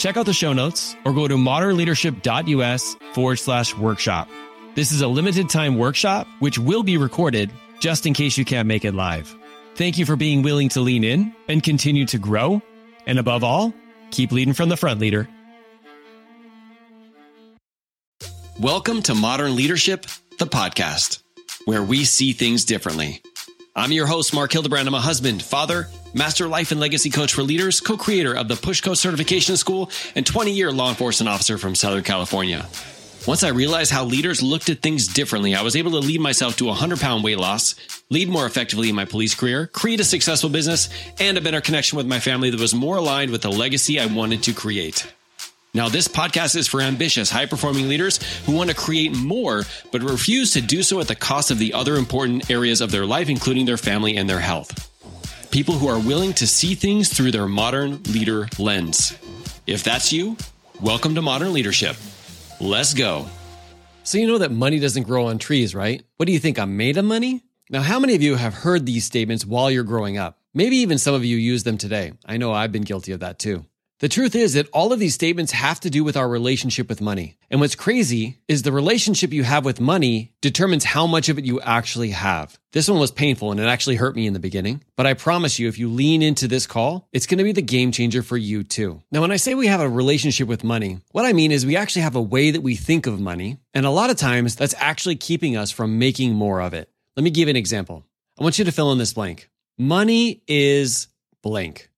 Check out the show notes or go to modernleadership.us forward slash workshop. This is a limited time workshop, which will be recorded just in case you can't make it live. Thank you for being willing to lean in and continue to grow. And above all, keep leading from the front, leader. Welcome to Modern Leadership, the podcast, where we see things differently. I'm your host, Mark Hildebrand. I'm a husband, father, master life and legacy coach for leaders, co creator of the Pushco Certification School, and 20 year law enforcement officer from Southern California. Once I realized how leaders looked at things differently, I was able to lead myself to a 100 pound weight loss, lead more effectively in my police career, create a successful business, and a better connection with my family that was more aligned with the legacy I wanted to create. Now, this podcast is for ambitious, high performing leaders who want to create more, but refuse to do so at the cost of the other important areas of their life, including their family and their health. People who are willing to see things through their modern leader lens. If that's you, welcome to Modern Leadership. Let's go. So, you know that money doesn't grow on trees, right? What do you think? I'm made of money? Now, how many of you have heard these statements while you're growing up? Maybe even some of you use them today. I know I've been guilty of that too. The truth is that all of these statements have to do with our relationship with money. And what's crazy is the relationship you have with money determines how much of it you actually have. This one was painful and it actually hurt me in the beginning, but I promise you, if you lean into this call, it's going to be the game changer for you too. Now, when I say we have a relationship with money, what I mean is we actually have a way that we think of money. And a lot of times that's actually keeping us from making more of it. Let me give an example. I want you to fill in this blank. Money is blank.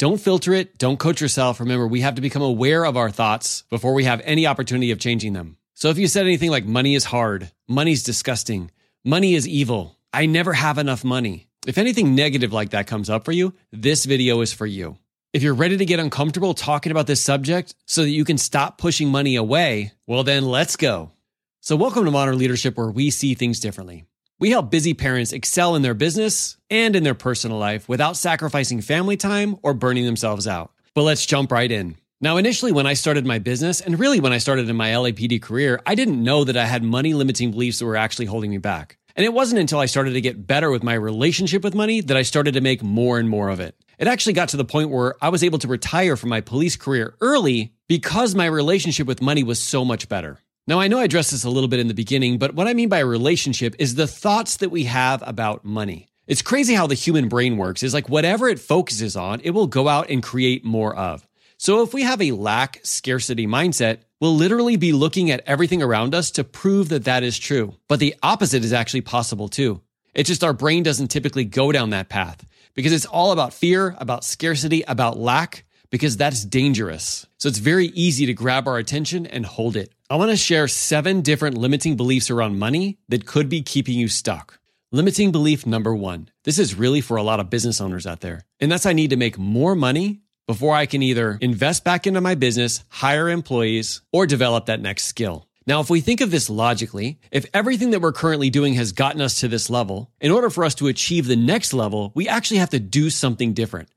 Don't filter it. Don't coach yourself. Remember, we have to become aware of our thoughts before we have any opportunity of changing them. So if you said anything like money is hard, money's disgusting, money is evil, I never have enough money. If anything negative like that comes up for you, this video is for you. If you're ready to get uncomfortable talking about this subject so that you can stop pushing money away, well, then let's go. So, welcome to Modern Leadership, where we see things differently. We help busy parents excel in their business and in their personal life without sacrificing family time or burning themselves out. But let's jump right in. Now, initially, when I started my business, and really when I started in my LAPD career, I didn't know that I had money limiting beliefs that were actually holding me back. And it wasn't until I started to get better with my relationship with money that I started to make more and more of it. It actually got to the point where I was able to retire from my police career early because my relationship with money was so much better. Now, I know I addressed this a little bit in the beginning, but what I mean by a relationship is the thoughts that we have about money. It's crazy how the human brain works. Is like whatever it focuses on, it will go out and create more of. So if we have a lack scarcity mindset, we'll literally be looking at everything around us to prove that that is true. But the opposite is actually possible too. It's just our brain doesn't typically go down that path because it's all about fear, about scarcity, about lack, because that's dangerous. So it's very easy to grab our attention and hold it. I want to share seven different limiting beliefs around money that could be keeping you stuck. Limiting belief number one. This is really for a lot of business owners out there. And that's I need to make more money before I can either invest back into my business, hire employees, or develop that next skill. Now, if we think of this logically, if everything that we're currently doing has gotten us to this level, in order for us to achieve the next level, we actually have to do something different.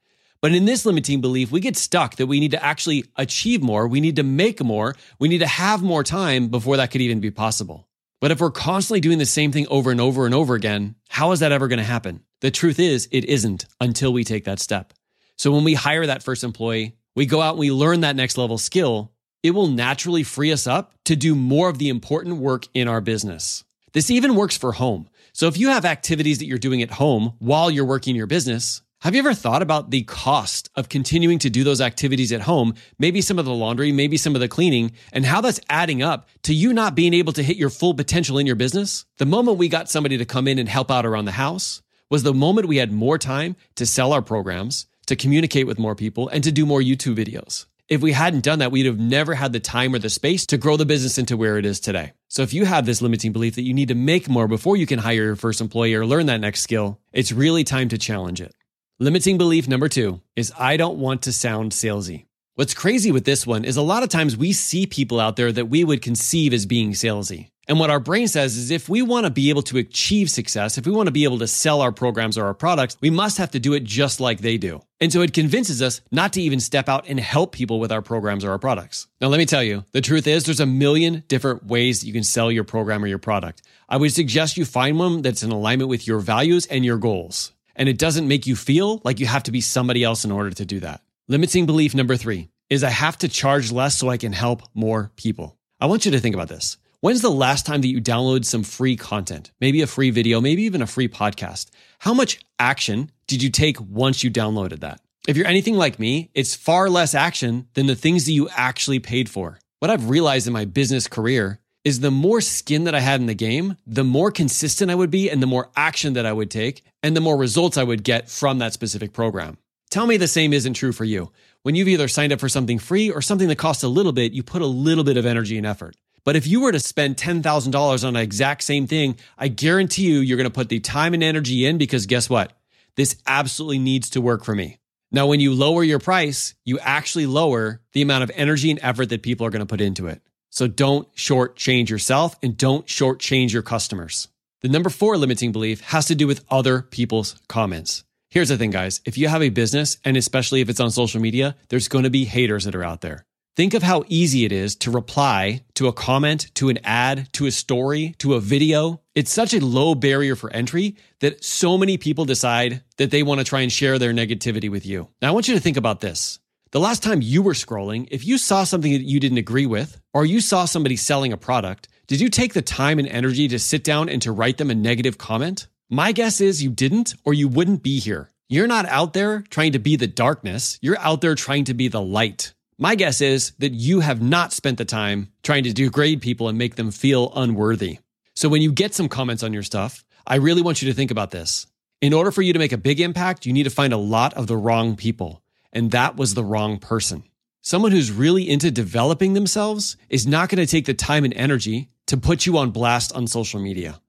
But in this limiting belief, we get stuck that we need to actually achieve more. We need to make more. We need to have more time before that could even be possible. But if we're constantly doing the same thing over and over and over again, how is that ever going to happen? The truth is, it isn't until we take that step. So when we hire that first employee, we go out and we learn that next level skill, it will naturally free us up to do more of the important work in our business. This even works for home. So if you have activities that you're doing at home while you're working your business, have you ever thought about the cost of continuing to do those activities at home? Maybe some of the laundry, maybe some of the cleaning, and how that's adding up to you not being able to hit your full potential in your business? The moment we got somebody to come in and help out around the house was the moment we had more time to sell our programs, to communicate with more people, and to do more YouTube videos. If we hadn't done that, we'd have never had the time or the space to grow the business into where it is today. So if you have this limiting belief that you need to make more before you can hire your first employee or learn that next skill, it's really time to challenge it. Limiting belief number two is I don't want to sound salesy. What's crazy with this one is a lot of times we see people out there that we would conceive as being salesy. And what our brain says is if we want to be able to achieve success, if we want to be able to sell our programs or our products, we must have to do it just like they do. And so it convinces us not to even step out and help people with our programs or our products. Now, let me tell you, the truth is there's a million different ways that you can sell your program or your product. I would suggest you find one that's in alignment with your values and your goals. And it doesn't make you feel like you have to be somebody else in order to do that. Limiting belief number three is I have to charge less so I can help more people. I want you to think about this. When's the last time that you downloaded some free content? Maybe a free video, maybe even a free podcast. How much action did you take once you downloaded that? If you're anything like me, it's far less action than the things that you actually paid for. What I've realized in my business career is the more skin that I had in the game, the more consistent I would be and the more action that I would take and the more results I would get from that specific program. Tell me the same isn't true for you. When you've either signed up for something free or something that costs a little bit, you put a little bit of energy and effort. But if you were to spend $10,000 on the exact same thing, I guarantee you, you're going to put the time and energy in because guess what? This absolutely needs to work for me. Now, when you lower your price, you actually lower the amount of energy and effort that people are going to put into it. So don't shortchange yourself and don't shortchange your customers. The number four limiting belief has to do with other people's comments. Here's the thing, guys. If you have a business, and especially if it's on social media, there's going to be haters that are out there. Think of how easy it is to reply to a comment, to an ad, to a story, to a video. It's such a low barrier for entry that so many people decide that they want to try and share their negativity with you. Now, I want you to think about this. The last time you were scrolling, if you saw something that you didn't agree with, or you saw somebody selling a product, did you take the time and energy to sit down and to write them a negative comment? My guess is you didn't, or you wouldn't be here. You're not out there trying to be the darkness. You're out there trying to be the light. My guess is that you have not spent the time trying to degrade people and make them feel unworthy. So when you get some comments on your stuff, I really want you to think about this. In order for you to make a big impact, you need to find a lot of the wrong people. And that was the wrong person. Someone who's really into developing themselves is not going to take the time and energy to put you on blast on social media.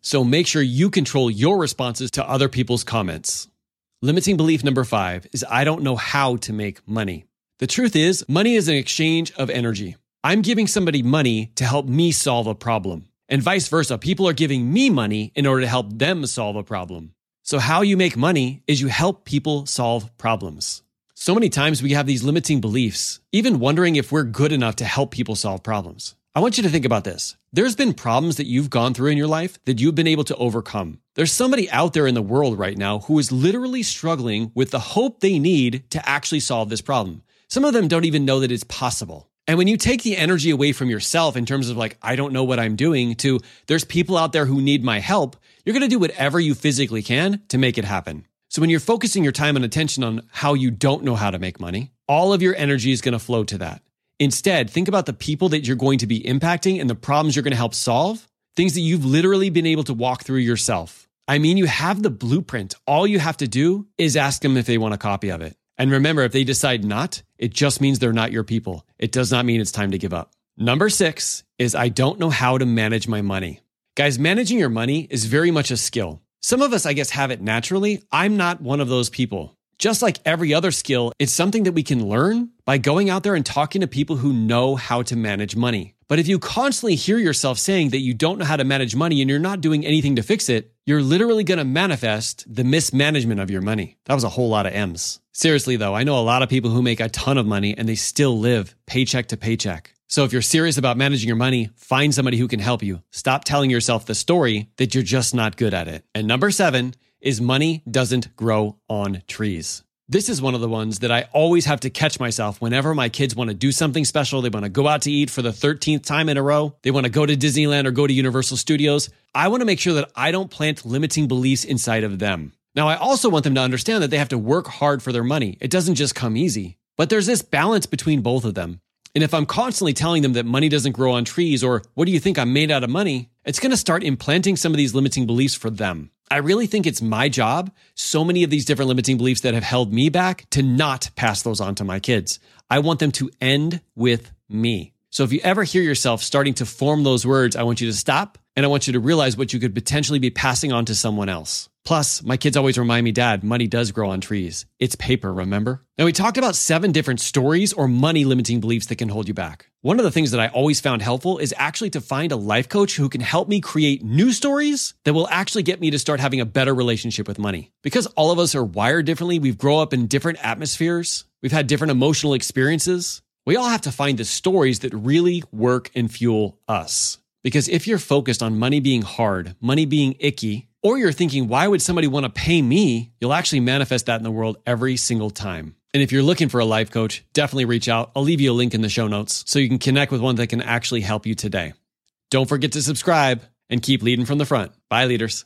So make sure you control your responses to other people's comments. Limiting belief number five is I don't know how to make money. The truth is, money is an exchange of energy. I'm giving somebody money to help me solve a problem. And vice versa, people are giving me money in order to help them solve a problem. So, how you make money is you help people solve problems. So many times we have these limiting beliefs, even wondering if we're good enough to help people solve problems. I want you to think about this. There's been problems that you've gone through in your life that you've been able to overcome. There's somebody out there in the world right now who is literally struggling with the hope they need to actually solve this problem. Some of them don't even know that it's possible. And when you take the energy away from yourself in terms of like, I don't know what I'm doing, to there's people out there who need my help, you're going to do whatever you physically can to make it happen. So when you're focusing your time and attention on how you don't know how to make money, all of your energy is going to flow to that. Instead, think about the people that you're going to be impacting and the problems you're going to help solve, things that you've literally been able to walk through yourself. I mean, you have the blueprint. All you have to do is ask them if they want a copy of it. And remember, if they decide not, it just means they're not your people. It does not mean it's time to give up. Number six is I don't know how to manage my money. Guys, managing your money is very much a skill. Some of us, I guess, have it naturally. I'm not one of those people. Just like every other skill, it's something that we can learn by going out there and talking to people who know how to manage money. But if you constantly hear yourself saying that you don't know how to manage money and you're not doing anything to fix it, you're literally going to manifest the mismanagement of your money. That was a whole lot of M's. Seriously, though, I know a lot of people who make a ton of money and they still live paycheck to paycheck. So if you're serious about managing your money, find somebody who can help you. Stop telling yourself the story that you're just not good at it. And number seven is money doesn't grow on trees. This is one of the ones that I always have to catch myself whenever my kids want to do something special. They want to go out to eat for the 13th time in a row. They want to go to Disneyland or go to Universal Studios. I want to make sure that I don't plant limiting beliefs inside of them. Now, I also want them to understand that they have to work hard for their money. It doesn't just come easy. But there's this balance between both of them. And if I'm constantly telling them that money doesn't grow on trees or what do you think I'm made out of money, it's going to start implanting some of these limiting beliefs for them. I really think it's my job, so many of these different limiting beliefs that have held me back, to not pass those on to my kids. I want them to end with me. So if you ever hear yourself starting to form those words, I want you to stop and I want you to realize what you could potentially be passing on to someone else. Plus, my kids always remind me, Dad, money does grow on trees. It's paper, remember? Now, we talked about seven different stories or money limiting beliefs that can hold you back. One of the things that I always found helpful is actually to find a life coach who can help me create new stories that will actually get me to start having a better relationship with money. Because all of us are wired differently, we've grown up in different atmospheres, we've had different emotional experiences. We all have to find the stories that really work and fuel us. Because if you're focused on money being hard, money being icky, or you're thinking, why would somebody want to pay me? You'll actually manifest that in the world every single time. And if you're looking for a life coach, definitely reach out. I'll leave you a link in the show notes so you can connect with one that can actually help you today. Don't forget to subscribe and keep leading from the front. Bye, leaders.